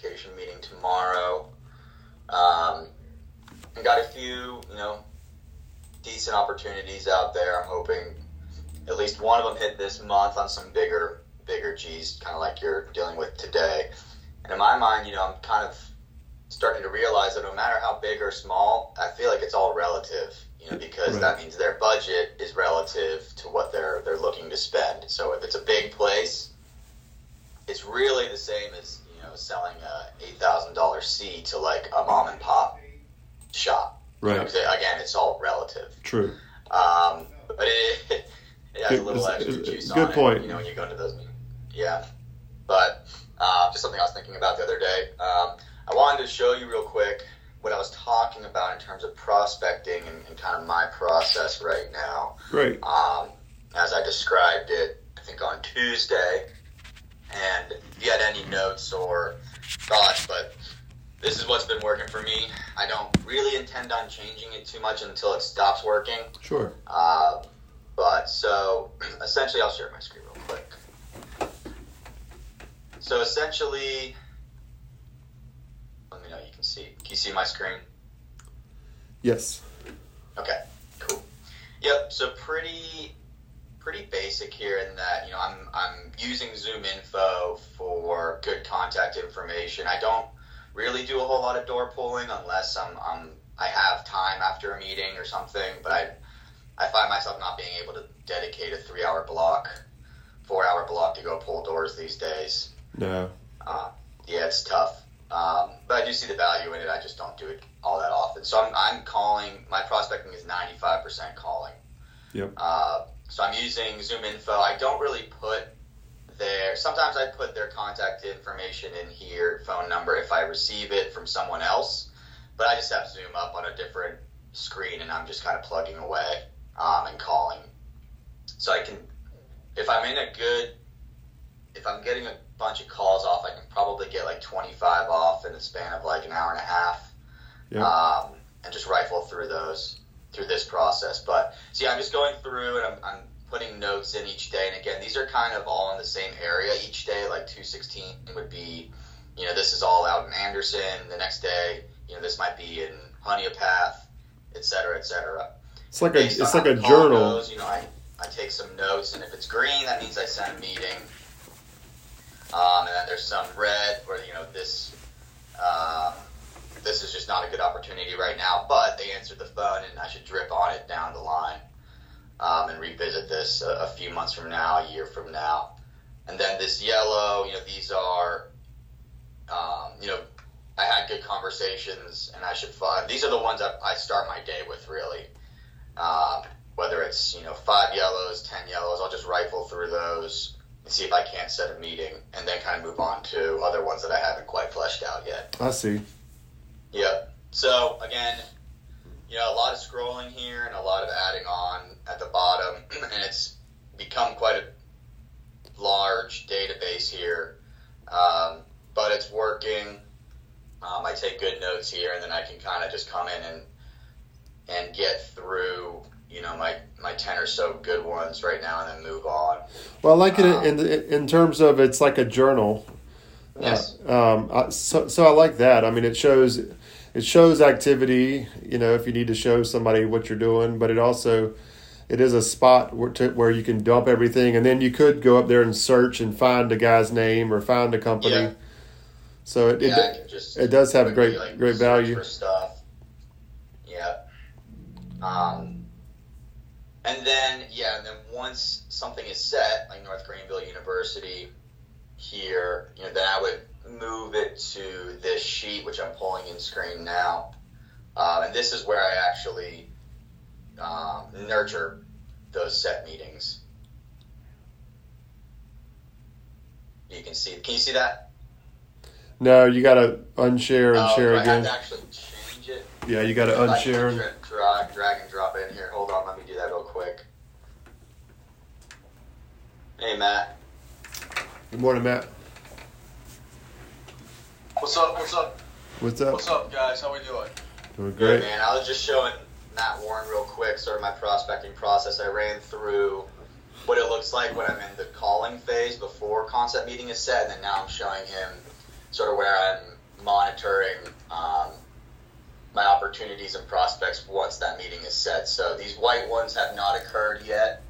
verification meeting tomorrow. Um, and got a few, you know, decent opportunities out there. I'm hoping at least one of them hit this month on some bigger, bigger G's, kind of like you're dealing with today. And in my mind, you know, I'm kind of starting to realize that no matter how big or small, I feel like it's all relative. You know, because Right. that means their budget is relative to what they're they're looking to spend. So if it's a big place, it's really the same as selling a eight thousand dollar seat to like a mom and pop shop. You know, again, it's all relative. True. Um, but it, it has a little extra juice good on point. it. You know, when you go into those meetings. Yeah. But uh, just something I was thinking about the other day. Um, I wanted to show you real quick what I was talking about in terms of prospecting and, and kind of my process right now Great. um, as I described it, I think on Tuesday. And you had any notes or thoughts, but this is what's been working for me. I don't really intend on changing it too much until it stops working. Sure. Um, but so essentially, I'll share my screen real quick. So essentially, let me know you can see. Can you see my screen? Yes. Okay, cool. Yep. So pretty, pretty basic here in that you know I'm I'm using Zoom Info for good contact information. I don't really do a whole lot of door pulling unless I'm, I'm I have time after a meeting or something. But I I find myself not being able to dedicate a three hour block, four hour block to go pull doors these days. No. Uh, yeah, it's tough. Um, but I do see the value in it. I just don't do it all that often. So I'm, I'm calling, my prospecting is 95% calling. Yep. Uh, so I'm using Zoom Info. I don't really put their, sometimes I put their contact information in here, phone number, if I receive it from someone else. But I just have Zoom up on a different screen and I'm just kind of plugging away um, and calling. So I can, if I'm in a good, if I'm getting a bunch of calls off, I can probably get like 25 off in the span of like an hour and a half. Yeah. Um, and just rifle through those through this process. But see, I'm just going through and I'm, I'm putting notes in each day. And again, these are kind of all in the same area each day. Like 216 would be, you know, this is all out in Anderson. The next day, you know, this might be in Honea Path, et cetera, et cetera. It's like a Based it's like a how the call journal. goes, you know, I, I take some notes, and if it's green, that means I send a meeting. Um, and then there's some red where you know this um, this is just not a good opportunity right now, but they answered the phone, and I should drip on it down the line um, and revisit this a, a few months from now, a year from now. And then this yellow, you know, these are um, you know I had good conversations, and I should find these are the ones I, I start my day with really. Um, whether it's you know five yellows, ten yellows, I'll just rifle through those and see if I can't set a meeting, and then kind of move on to other ones that I haven't quite fleshed out yet. I see. Yep. So again, you know, a lot of scrolling here and a lot of adding on at the bottom, and it's become quite a large database here. Um, but it's working. Um, I take good notes here, and then I can kind of just come in and and get through, you know, my my ten or so good ones right now, and then move on. Well, I like it Um, in in terms of it's like a journal. Yes. Uh, um, I, so so I like that. I mean, it shows it shows activity. You know, if you need to show somebody what you're doing, but it also it is a spot where, to, where you can dump everything, and then you could go up there and search and find a guy's name or find a company. Yeah. So it, yeah, it just it does have great- great value. stuff. Yeah. Um, and then yeah, and then once something is set, like North Greenville University here, you know, then I would move it to this sheet, which I'm pulling in screen now, um, and this is where I actually um, nurture those set meetings. You can see. Can you see that? no, you got to unshare and Oh, share have again. to actually change it. Yeah, you got to If I can unshare. dra- drag, drag and drop it in here. Hold on, let me do that real quick. Hey, Matt. Good morning, Matt. What's up? What's up? What's up? What's up, guys? How we doing? Doing Good, great. man. I was just showing Matt Warren real quick, sort of my prospecting process. I ran through what it looks like when I'm in the calling phase before concept meeting is set, and then now I'm showing him sort of where I'm monitoring um, my opportunities and prospects once that meeting is set. So these white ones have not occurred yet.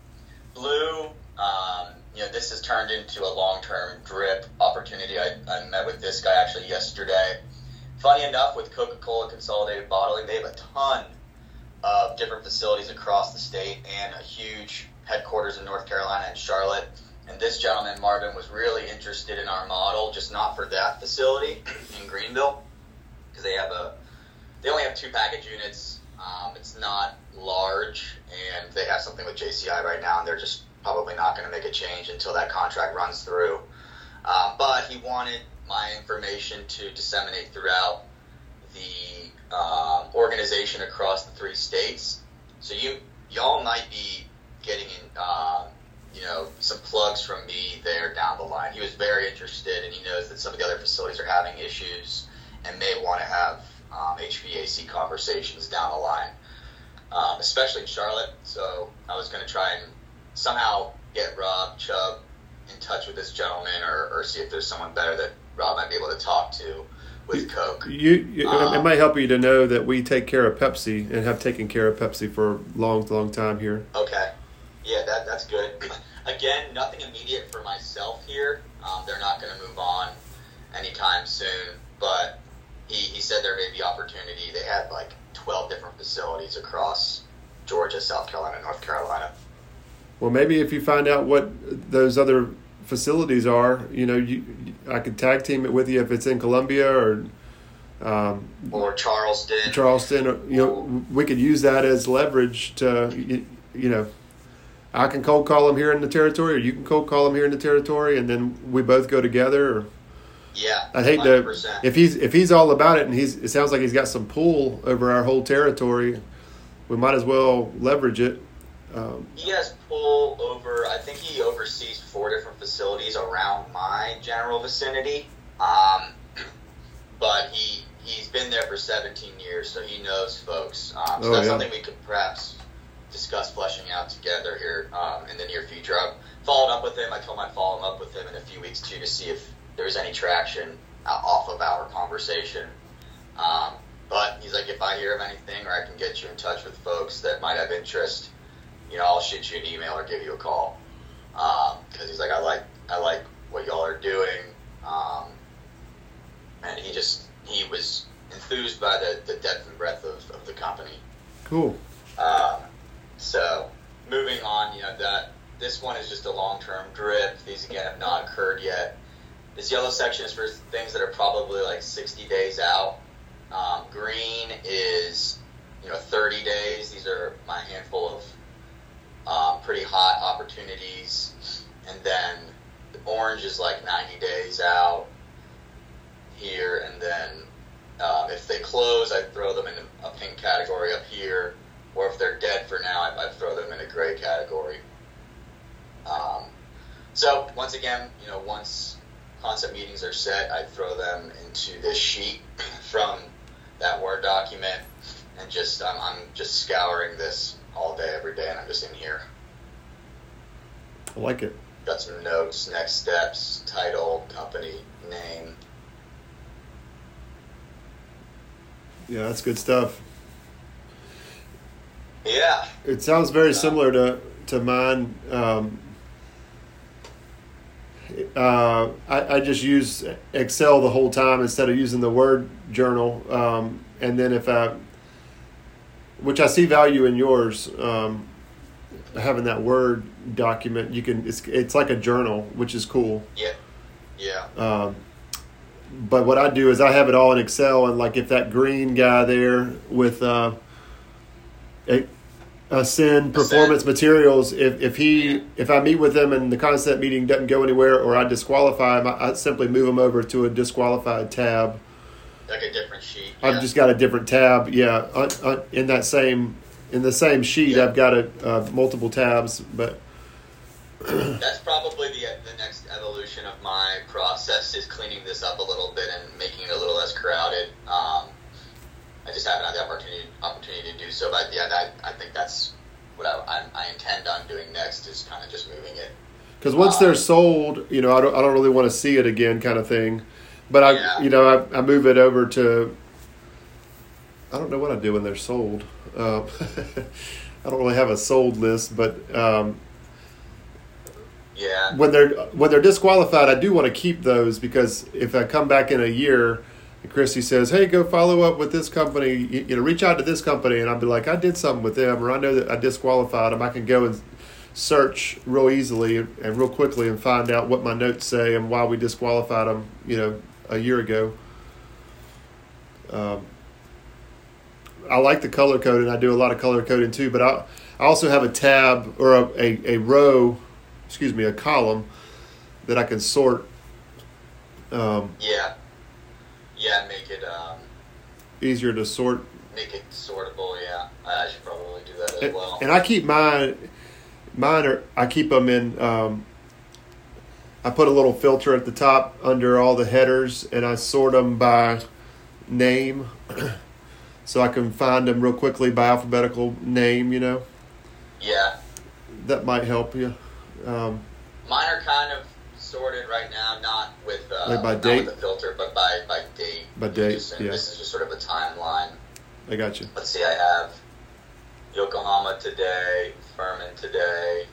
Blue, um, you know, this has turned into a long-term drip opportunity. I, I met with this guy actually yesterday. Funny enough, with Coca-Cola Consolidated Bottling, they have a ton of different facilities across the state and a huge headquarters in North Carolina and Charlotte. And this gentleman, Marvin, was really interested in our model, just not for that facility in Greenville, because they have a they only have two package units. Um, it's not large, and they have something with JCI right now, and they're just probably not going to make a change until that contract runs through. Um, but he wanted my information to disseminate throughout the um, organization across the three states. So you y'all might be getting in, uh, you know, some plugs from me there down the line. He was very interested, and he knows that some of the other facilities are having issues and may want to have um, HVAC conversations down the line, um, especially in Charlotte. So I was going to try and somehow get Rob Chubb in touch with this gentleman, or, or see if there's someone better that Rob might be able to talk to with Coke. You, you Um, it might help you to know that we take care of Pepsi and have taken care of Pepsi for a long, long time here. Okay. Yeah, that that's good. Again, nothing immediate for myself here. Um, they're not going to move on anytime soon, but he, he said there may be opportunity. They had like 12 different facilities across Georgia, South Carolina, North Carolina. Well, maybe if you find out what those other facilities are, you know, you I could tag team it with you if it's in Columbia or um, Or Charleston. Charleston. Or, you know, we could use that as leverage to, you, you know, I can cold call them here in the territory, or you can cold call them here in the territory, and then we both go together. Or yeah. I'd hate to 100%. if he's if he's all about it, and he's it sounds like he's got some pull over our whole territory. We might as well leverage it. Um, He has pull over. I think he oversees four different facilities around my general vicinity. Um, but he he's been there for 17 years, so he knows folks. Um, so Oh, that's yeah. something we could perhaps discuss fleshing out together here um, in the near future. I've followed up with him. I told him I'd follow him up with him in a few weeks too to see if there was any traction uh, off of our conversation. Um, but he's like, if I hear of anything or I can get you in touch with folks that might have interest, you know, I'll shoot you an email or give you a call. Because he's like, I like, I like what y'all are doing. Um, and he just, he was enthused by the, the depth and breadth of, of the company. cool. Um, so moving on, you know that this one is just a long-term drip. These again have not occurred yet. This yellow section is for things that are probably like 60 days out. Um, green is you know 30 days. These are my handful of um, pretty hot opportunities, and then the orange is like 90 days out here, and then um, if they close, I throw them in a pink category up here, or if they're dead for now, I, I throw them in a gray category. Um, so once again, you know, once concept meetings are set, I throw them into this sheet from that Word document, and just um, I'm just scouring this all day, every day, and I'm just in here. I like it. Got some notes, next steps, title, company, name. Yeah, that's good stuff. Yeah, It sounds very similar to to mine. Um, uh, I, I just use Excel the whole time instead of using the Word journal. Um, and then if I, which I see value in yours, um, having that Word document, you can. It's it's like a journal, which is cool. yeah, yeah. Um, but what I do is I have it all in Excel, and like if that green guy there with uh, a, Ascend Performance Materials, if if he if I meet with him and the concept meeting doesn't go anywhere, or I disqualify him, I, I simply move him over to a disqualified tab. Like a different sheet. I've just got a different tab, yeah, uh, uh, in that same in the same sheet. Yeah. I've got a, uh, multiple tabs, but That's probably the the next evolution of my process is cleaning this up a little bit and making it a little less crowded. Um, I just haven't had the opportunity opportunity to do so, but yeah, that, I think that's what I, I, I intend on doing next is kind of just moving it. Because once Uh, they're sold, you know, I don't, I don't really want to see it again, kind of thing. But I, Yeah. you know, I, I move it over to. I don't know what I do when they're sold. Um, I don't really have a sold list, but um, Yeah. when they're when they're disqualified, I do want to keep those because if I come back in a year, and Christy says, "Hey, go follow up with this company. You, you know, reach out to this company," and I'll be like, "I did something with them, or I know that I disqualified them." I can go and search real easily and real quickly and find out what my notes say and why we disqualified them. You know, a year ago. Um, I like the color coding. I do a lot of color coding too, but I, I also have a tab or a, a, a row, excuse me, a column that I can sort um, Yeah. Yeah, make it um, easier to sort. make it sortable. Yeah, I should probably do that as And, well. and I keep mine, mine are, I keep them in, um, I put a little filter at the top under all the headers and I sort them by name. so I can find them real quickly by alphabetical name, you know. yeah, That might help you. Um, mine are kind of sorted right now, not with uh, Like by date? with the filter, but by by date. By date, Just- yeah. This is just sort of a timeline. I got you. Let's see, I have Yokohama today, Furman today,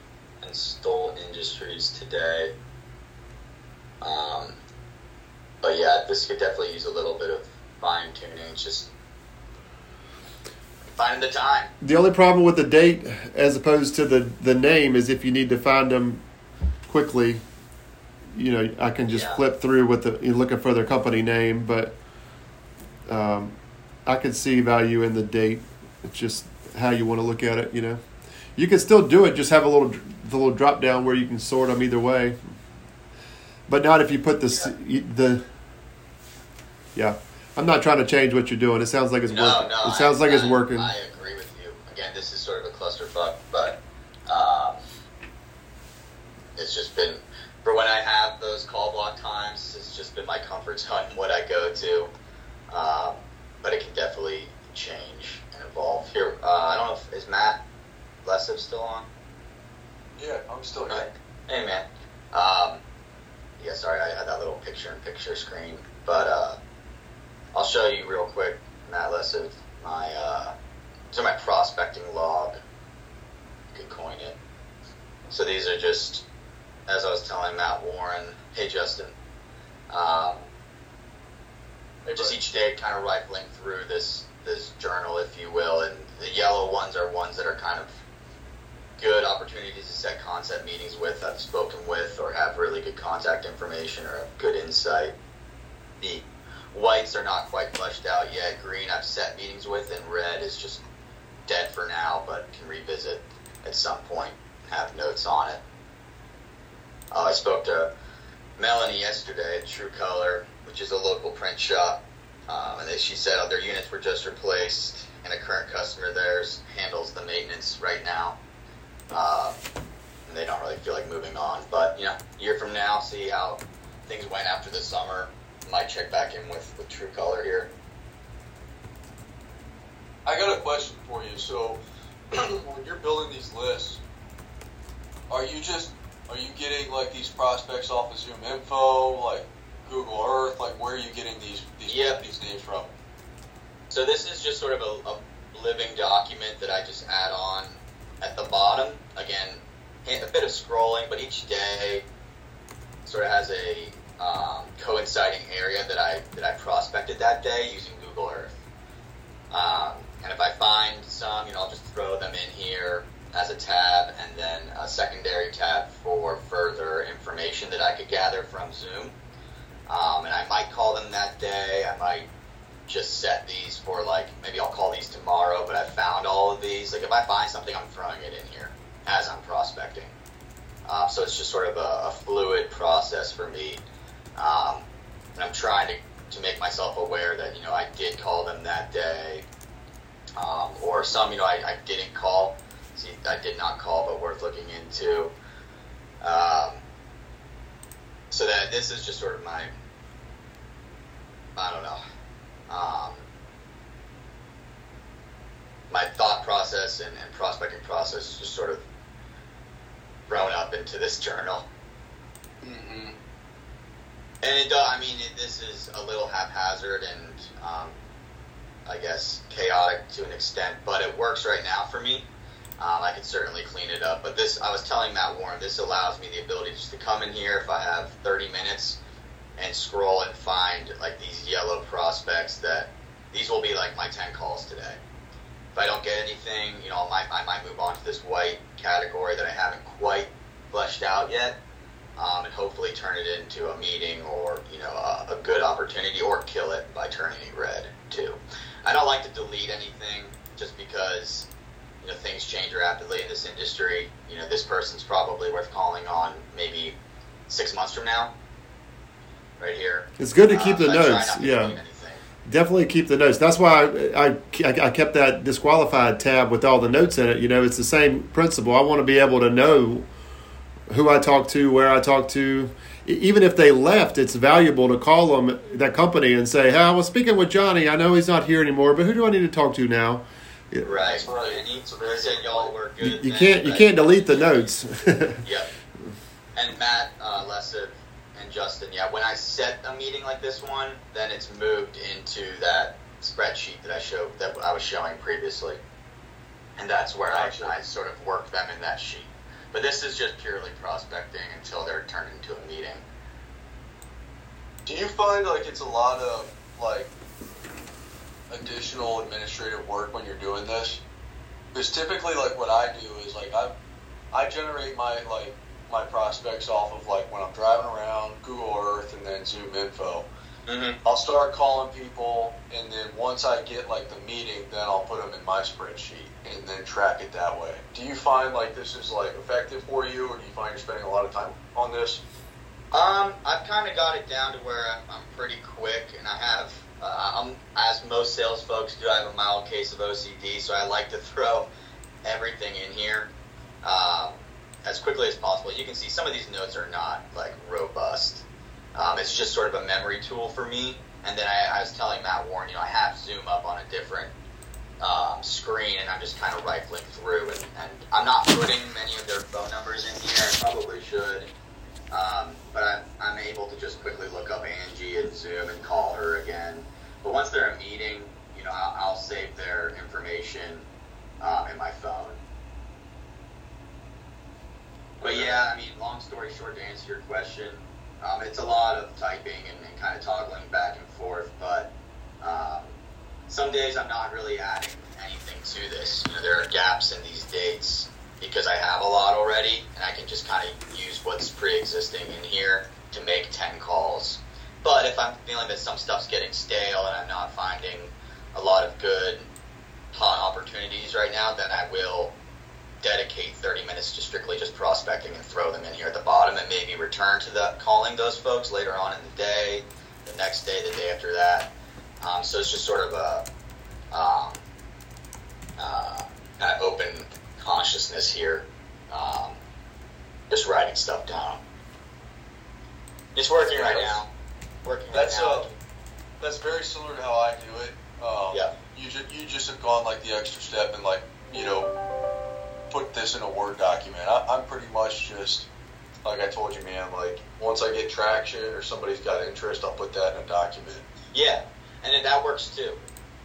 and Stoll Industries today. Um, but yeah, this could definitely use a little bit of fine tuning. It's just finding the time. The only problem with the date, as opposed to the the name, is if you need to find them quickly. You know, I can just Yeah. flip through with the you're looking for their company name, but um, I can see value in the date. It's just how you want to look at it. You know, you can still do it. Just have a little the little drop down where you can sort them either way, but not if you put the s the. Yeah, I'm not trying to change what you're doing. It sounds like it's No, working. no, it sounds I, like it's working. I agree with you. Again, this is sort of a clusterfuck, but um, it's just been for when I have those call block times. It's just been my comfort zone what I go to, um, but it can definitely change and evolve. Here, uh, I don't know if is Matt Lessive still on. Yeah, I'm still here. Right. Hey man. Um, yeah, sorry, I had that little picture-in-picture screen, but uh, I'll show you real quick, Matt Lessive, my uh, are my prospecting log. You could coin it. So these are just, as I was telling Matt Warren, hey Justin, um, they're just each day kind of rifling through this this journal, if you will, and the yellow ones are ones that are kind of good opportunities to set concept meetings with, I've spoken with, or have really good contact information or good insight. The whites are not quite fleshed out yet. Green, I've set meetings with, and red is just dead for now, but can revisit at some point have notes on it. Uh, I spoke to Melanie yesterday at True Color, which is a local print shop, um, and they, she said oh, their units were just replaced, and a current customer theirs handles the maintenance right now. Uh, and they don't really feel like moving on. But you know, year from now, see how things went after the summer. Might check back in with with True Color here. I got a question for you. So, when you're building these lists, are you just are you getting like these prospects off of Zoom Info, like Google Earth? Like, where are you getting these these, Yep. these names from? So this is just sort of a, a living document that I just add on at the bottom. Again, a bit of scrolling, but each day sort of has a um, coinciding area that I that I prospected that day using Google Earth. Um, and if I find some, you know, I'll just throw them in here as a tab, and then a secondary tab for further information that I could gather from Zoom. Um, and I might call them that day. I might just set these for like maybe I'll call these tomorrow, but I found all of these. Like if I find something, I'm throwing it in here as I'm prospecting. Um, so it's just sort of a, a fluid process for me, um, and I'm trying to, to make myself aware that you know I did call them that day, um, or some you know I, I didn't call. See, I did not call, but worth looking into. Um, so that this is just sort of my I don't know um, my thought process and, and prospecting process just sort of thrown up into this journal. Mm-hmm. And it does. I mean, it, this is a little haphazard and um, I guess chaotic to an extent, but it works right now for me. Um, I could certainly clean it up, but this I was telling Matt Warren, this allows me the ability just to come in here if I have 30 minutes and scroll and find like these yellow prospects that these will be like my 10 calls today. If I don't get anything, you know, I might, I might move on to this white category that I haven't quite fleshed out yet um, and hopefully turn it into a meeting or you know a, a, good opportunity or kill it by turning it red too. I don't like to delete anything just because you know things change rapidly in this industry. You know this person's probably worth calling on maybe six months from now. Right here. It's good to keep um, the notes. Yeah. Definitely keep the notes. That's why I, I, I kept that disqualified tab with all the notes in it. You know, it's the same principle. I want to be able to know who I talk to, where I talk to. Even if they left, it's valuable to call them that company and say, "Hey, I was speaking with Johnny. I know he's not here anymore, but who do I need to talk to now?" Right. said y'all were good. You, you can't you can't delete the notes. yep. And Matt uh, Justin, yeah. When I set a meeting like this one, then it's moved into that spreadsheet that I showed that I was showing previously, and that's where I, I sort of work them in that sheet. But this is just purely prospecting until they're turned into a meeting. Do you find like it's a lot of like additional administrative work when you're doing this? Because typically, like what I do is like I I generate my like my prospects off of like when I'm driving around Google Earth and then Zoom Info. Mm-hmm. I'll start calling people, and then once I get like the meeting, then I'll put them in my spreadsheet and then track it that way. Do you find like this is like effective for you, or do you find you're spending a lot of time on this? Um, I've kind of got it down to where I'm, I'm pretty quick, and I have, uh, I'm, as most sales folks do, I have a mild case of OCD, so I like to throw everything in here um, as quickly as possible. You can see some of these notes are not like robust. Um, it's just sort of a memory tool for me. And then I, I, was telling Matt Warren, you know, I have Zoom up on a different um, screen, and I'm just kind of rifling through, and, and, I'm not putting many of their phone numbers in here. I probably should, um, but I'm, I'm able to just quickly look up Angie in Zoom and call her again. But once they're a meeting, you know, I'll, I'll save their information um, in my phone. But yeah, I mean, long story short, to answer your question, um, it's a lot of typing and, and, kind of toggling back and forth, but um, some days I'm not really adding anything to this. You know, there are gaps in these dates because I have a lot already, and I can just kind of use what's pre-existing in here to make 10 calls. But if I'm feeling that some stuff's getting stale and I'm not finding a lot of good hot opportunities right now, then I will dedicate 30 minutes to strictly just prospecting and throw them in here at the bottom and maybe return to the calling those folks later on in the day, the next day, the day after that. Um, so it's just sort of a um, uh, kind of open consciousness here, um, just writing stuff down. It's working right now. Working that's right now. Uh, that's very similar to how I do it. Um, yeah. You just you just have gone like the extra step and like you know put this in a Word document. I, am pretty much just like I told you, man. Like once I get traction or somebody's got interest, I'll put that in a document. Yeah, and that works too.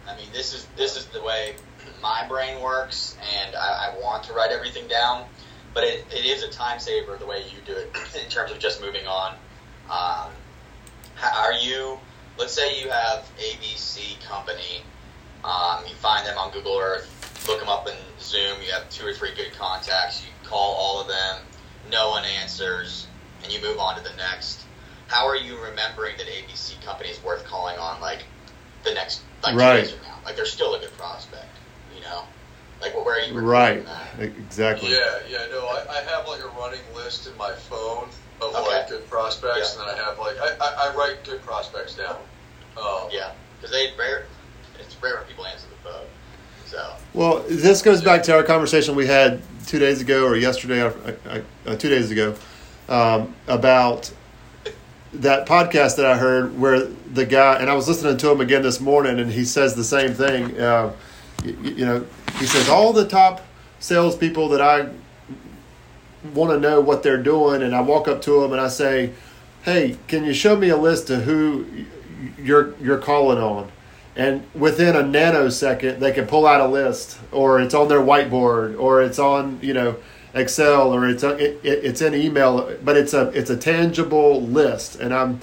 I mean, this is this is the way my brain works, and I, I want to write everything down. But it, it is a time saver the way you do it in terms of just moving on. Um, are you? Let's say you have ABC company. Um, you find them on Google Earth look them up in Zoom. You have two or three good contacts. You call all of them. No one answers, and you move on to the next. How are you remembering that ABC company is worth calling on? Like the next, like right. two days from now. Like they're still a good prospect. You know, like where are you? Right. That? Exactly. Yeah. Yeah. No, I, I have like a running list in my phone of okay. like good prospects, yeah. and then I have like I, I, I write good prospects down. Um, yeah, because they rare. It's rare when people answer the phone. So. Well, this goes back to our conversation we had two days ago or yesterday, uh, uh, two days ago, um, about that podcast that I heard where the guy and I was listening to him again this morning, and he says the same thing. Uh, you, you, know, he says all the top salespeople that I want to know what they're doing, and I walk up to them and I say, hey, can you show me a list of who you're you're calling on? And within a nanosecond, they can pull out a list, or it's on their whiteboard, or it's on you know Excel, or it's it, it's in email. But it's a it's a tangible list, and I'm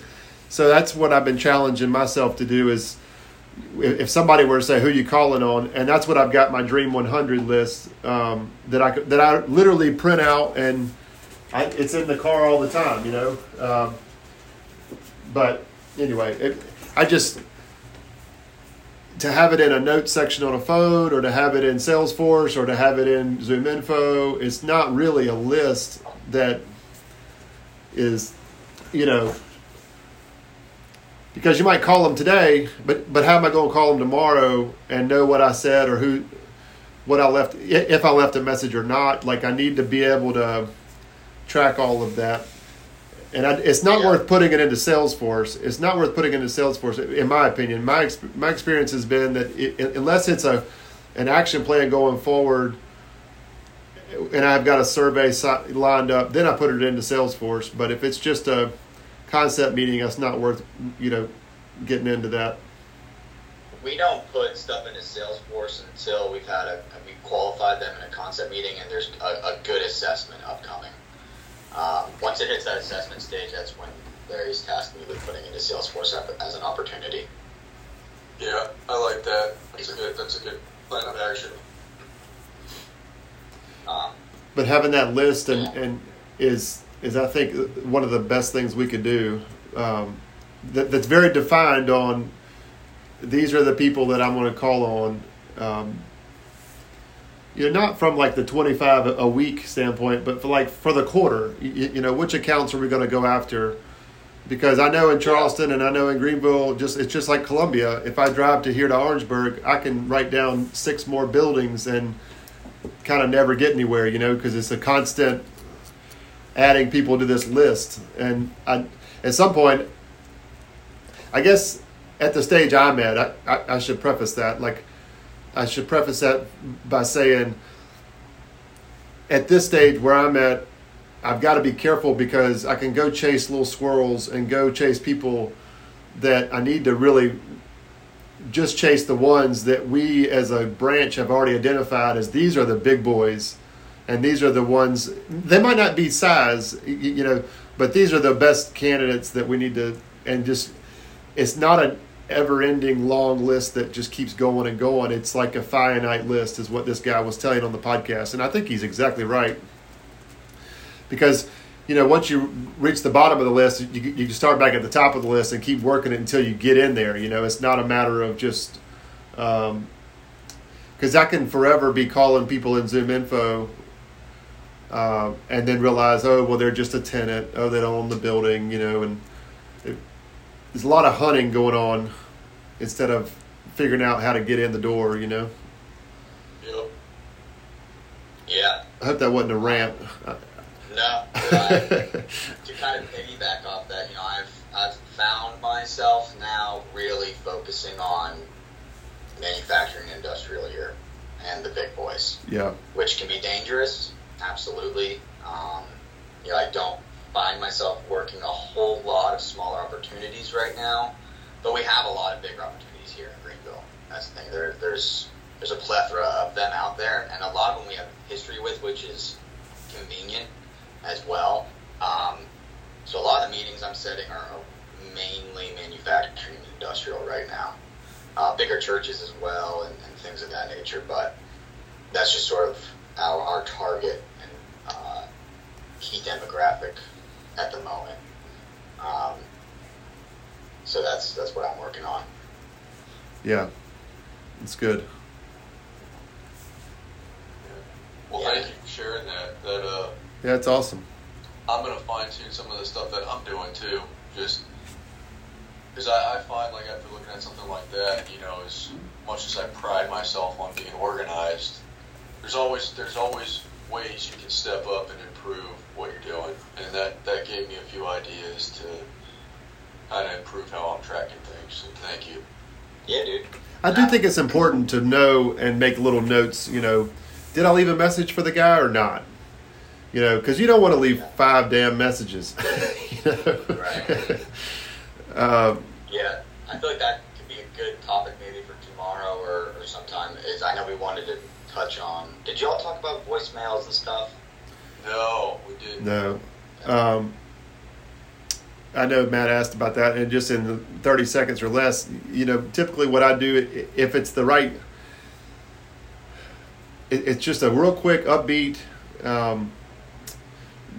so that's what I've been challenging myself to do is if somebody were to say who you calling on, and that's what I've got my Dream 100 list um, that I that I literally print out and I, it's in the car all the time, you know. Um, but anyway, it, I just to have it in a note section on a phone, or to have it in Salesforce, or to have it in Zoom Info. It's not really a list that is, you know, because you might call them today, but but how am I going to call them tomorrow and know what I said or who, what I left, if I left a message or not? Like I need to be able to track all of that, and I, it's not yeah. worth putting it into Salesforce. It's not worth putting it into Salesforce, in my opinion. My my experience has been that it, unless it's a an action plan going forward, and I've got a survey lined up, then I put it into Salesforce. But if it's just a concept meeting, that's not worth you know getting into that. We don't put stuff into Salesforce until we've had a we qualified them in a concept meeting and there's a, a good assessment upcoming. Um, once it hits that assessment stage, that's when Larry's tasked me with putting into Salesforce as an opportunity. Yeah, I like that. That's a good. That's a good plan of action. Um, but having that list and, yeah. and is is I think one of the best things we could do. Um, that, that's very defined on. These are the people that I'm going to call on. Um, you know, not from like the 25 a week standpoint, but for like for the quarter, you, you know, which accounts are we going to go after? Because I know in Charleston and I know in Greenville, just it's just like Columbia. If I drive to here to Orangeburg, I can write down six more buildings and kind of never get anywhere, you know, because it's a constant adding people to this list. And I, at some point, I guess at the stage I'm at, I, I, I should preface that. Like, I should preface that by saying, at this stage where I'm at, I've got to be careful because I can go chase little squirrels and go chase people that I need to really just chase the ones that we as a branch have already identified as these are the big boys and these are the ones they might not be size you know but these are the best candidates that we need to and just it's not an ever ending long list that just keeps going and going. It's like a finite list, is what this guy was telling on the podcast. And I think he's exactly right. Because, you know, once you reach the bottom of the list, you, you start back at the top of the list and keep working it until you get in there. You know, it's not a matter of just. because um, I can forever be calling people in Zoom info uh, and then realize, oh, well, they're just a tenant. Oh, they don't own the building, you know, and there's a lot of hunting going on instead of figuring out how to get in the door, you know? Yep. Yeah. I hope that wasn't a rant. No. to kind of piggyback off that, you know, I've, I've found myself now really focusing on manufacturing industrial here and the big boys. Yeah. Which can be dangerous, absolutely. Um, you know, I don't find myself working a whole lot of smaller opportunities right now, but we have a lot of bigger opportunities here in Greenville. That's the thing. There, there's there's a plethora of them out there, and a lot of them we have history with, which is convenient as well. Um, so a lot of the meetings I'm setting are mainly manufacturing and industrial right now. Uh, bigger churches as well, and, and, things of that nature. But that's just sort of our, our target and uh, key demographic at the moment. Um, so that's that's what I'm working on. Yeah, it's good. Well, yeah. thank you for sharing that. That uh, yeah, it's awesome. I'm gonna fine tune some of the stuff that I'm doing too. Just because I, I find like after looking at something like that, you know, as much as I pride myself on being organized, there's always there's always ways you can step up and improve what you're doing, and that that gave me a few ideas to kind of improve how I'm tracking things. So thank you. Yeah, dude. I do think it's important to know and make little notes. You know, did I leave a message for the guy or not? You know, because you don't want to leave five damn messages. you know? Right. um, Yeah, I feel like that could be a good topic maybe for tomorrow or, or sometime. Is I know we wanted to touch on. Did y'all talk about voicemails and stuff? No, we didn't. no. Um, I know Matt asked about that, and just in 30 seconds or less, you know, typically what I do, if it's the right, it, it's just a real quick, upbeat, um,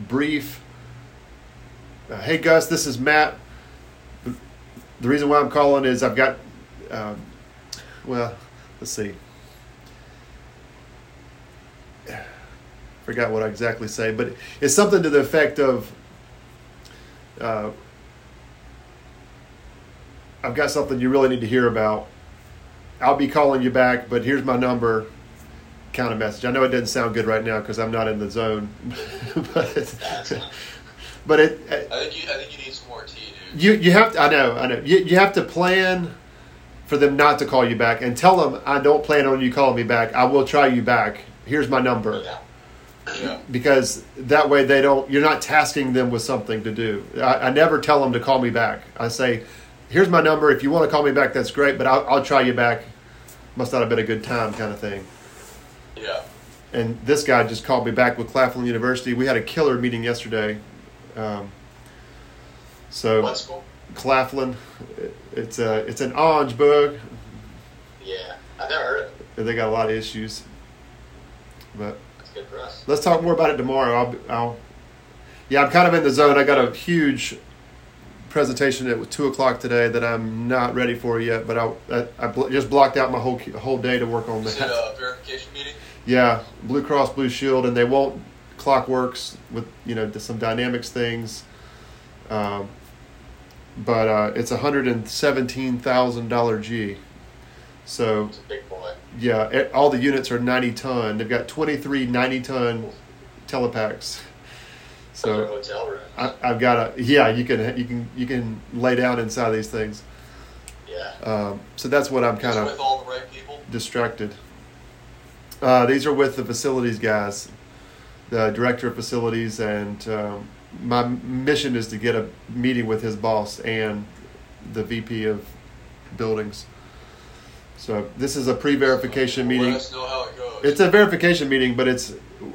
brief. Uh, hey, Gus, this is Matt. The reason why I'm calling is I've got, um, well, let's see. Forgot what I exactly say, but it's something to the effect of, uh, I've got something you really need to hear about. I'll be calling you back, but here's my number. Kind of message. I know it doesn't sound good right now because I'm not in the zone, but but it, I think you. I think you need some more tea, dude. you you have to. I know. I know. You you have to plan for them not to call you back and tell them I don't plan on you calling me back. I will try you back. Here's my number yeah. Yeah. because that way they don't. You're not tasking them with something to do. I, I never tell them to call me back. I say, here's my number. If you want to call me back, that's great. But I'll, I'll try you back. Must not have been a good time, kind of thing. Yeah. and this guy just called me back with Claflin University. We had a killer meeting yesterday. Um, so What school? Claflin, it's a it's an Orangeburg. Yeah, I've never heard of it. They got a lot of issues, but good for us. let's talk more about it tomorrow. I'll, I'll yeah, I'm kind of in the zone. I got a huge presentation at two o'clock today that I'm not ready for yet, but I I, I bl- just blocked out my whole whole day to work on Is it a verification meeting? Yeah, Blue Cross Blue Shield, and they won't Clockworks with you know some dynamics things. Um, but uh, it's a hundred and seventeen thousand dollar G. So It's a big boy. Yeah, it, all the units are ninety ton. They've got 23 90 ton telepacks. So. I, I've got a yeah. You can you can you can lay down inside these things. yeah. Um, so that's what I'm kind Just of with all the right people. distracted. Uh, these are with the facilities guys, the director of facilities, and um, my mission is to get a meeting with his boss and the VP of buildings. So this is a pre-verification Let meeting. us know how it goes. It's a verification meeting, but it's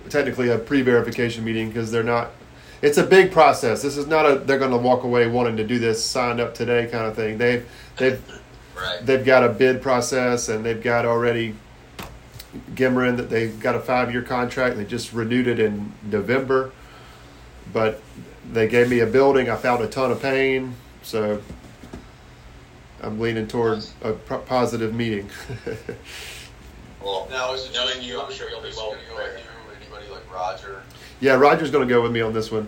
technically a pre-verification meeting because they're not. It's a big process. This is not a. They're going to walk away wanting to do this, signed up today kind of thing. They've they've Right. they've got a bid process and they've got already Gimmerin that they've got a five year contract. They just renewed it in November, but they gave me a building. I found a ton of pain, so I'm leaning toward a positive meeting. Well, now is knowing you, I'm sure you'll be well with prepared. Anybody like Roger? yeah, Roger's going to go with me on this one.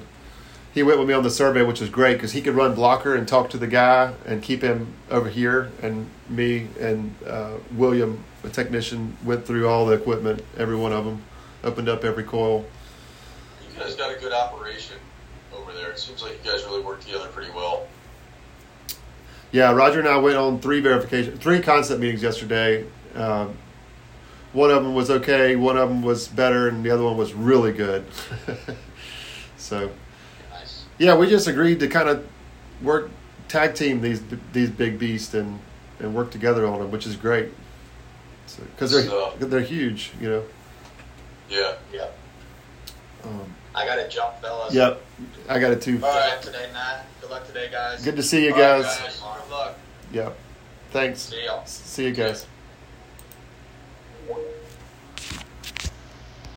He went with me on the survey, which is great because he could run blocker and talk to the guy and keep him over here. And me and uh, William, a technician, went through all the equipment, every one of them, opened up every coil. You guys got a good operation over there. It seems like you guys really work together pretty well. Yeah, Roger and I went on three verification, three concept meetings yesterday. Um, one of them was okay, one of them was better, and the other one was really good. so, Nice. yeah, we just agreed to kind of work tag team these these big beasts and and work together on them, which is great. Because they're So- they're huge, you know. Yeah. Yeah. Um, I got to jump, fellas. Yep, I got it too. All right, today, Matt. Good luck today, guys. Good to see you guys. Guys. Good luck. Yep. Thanks. See, you see you guys.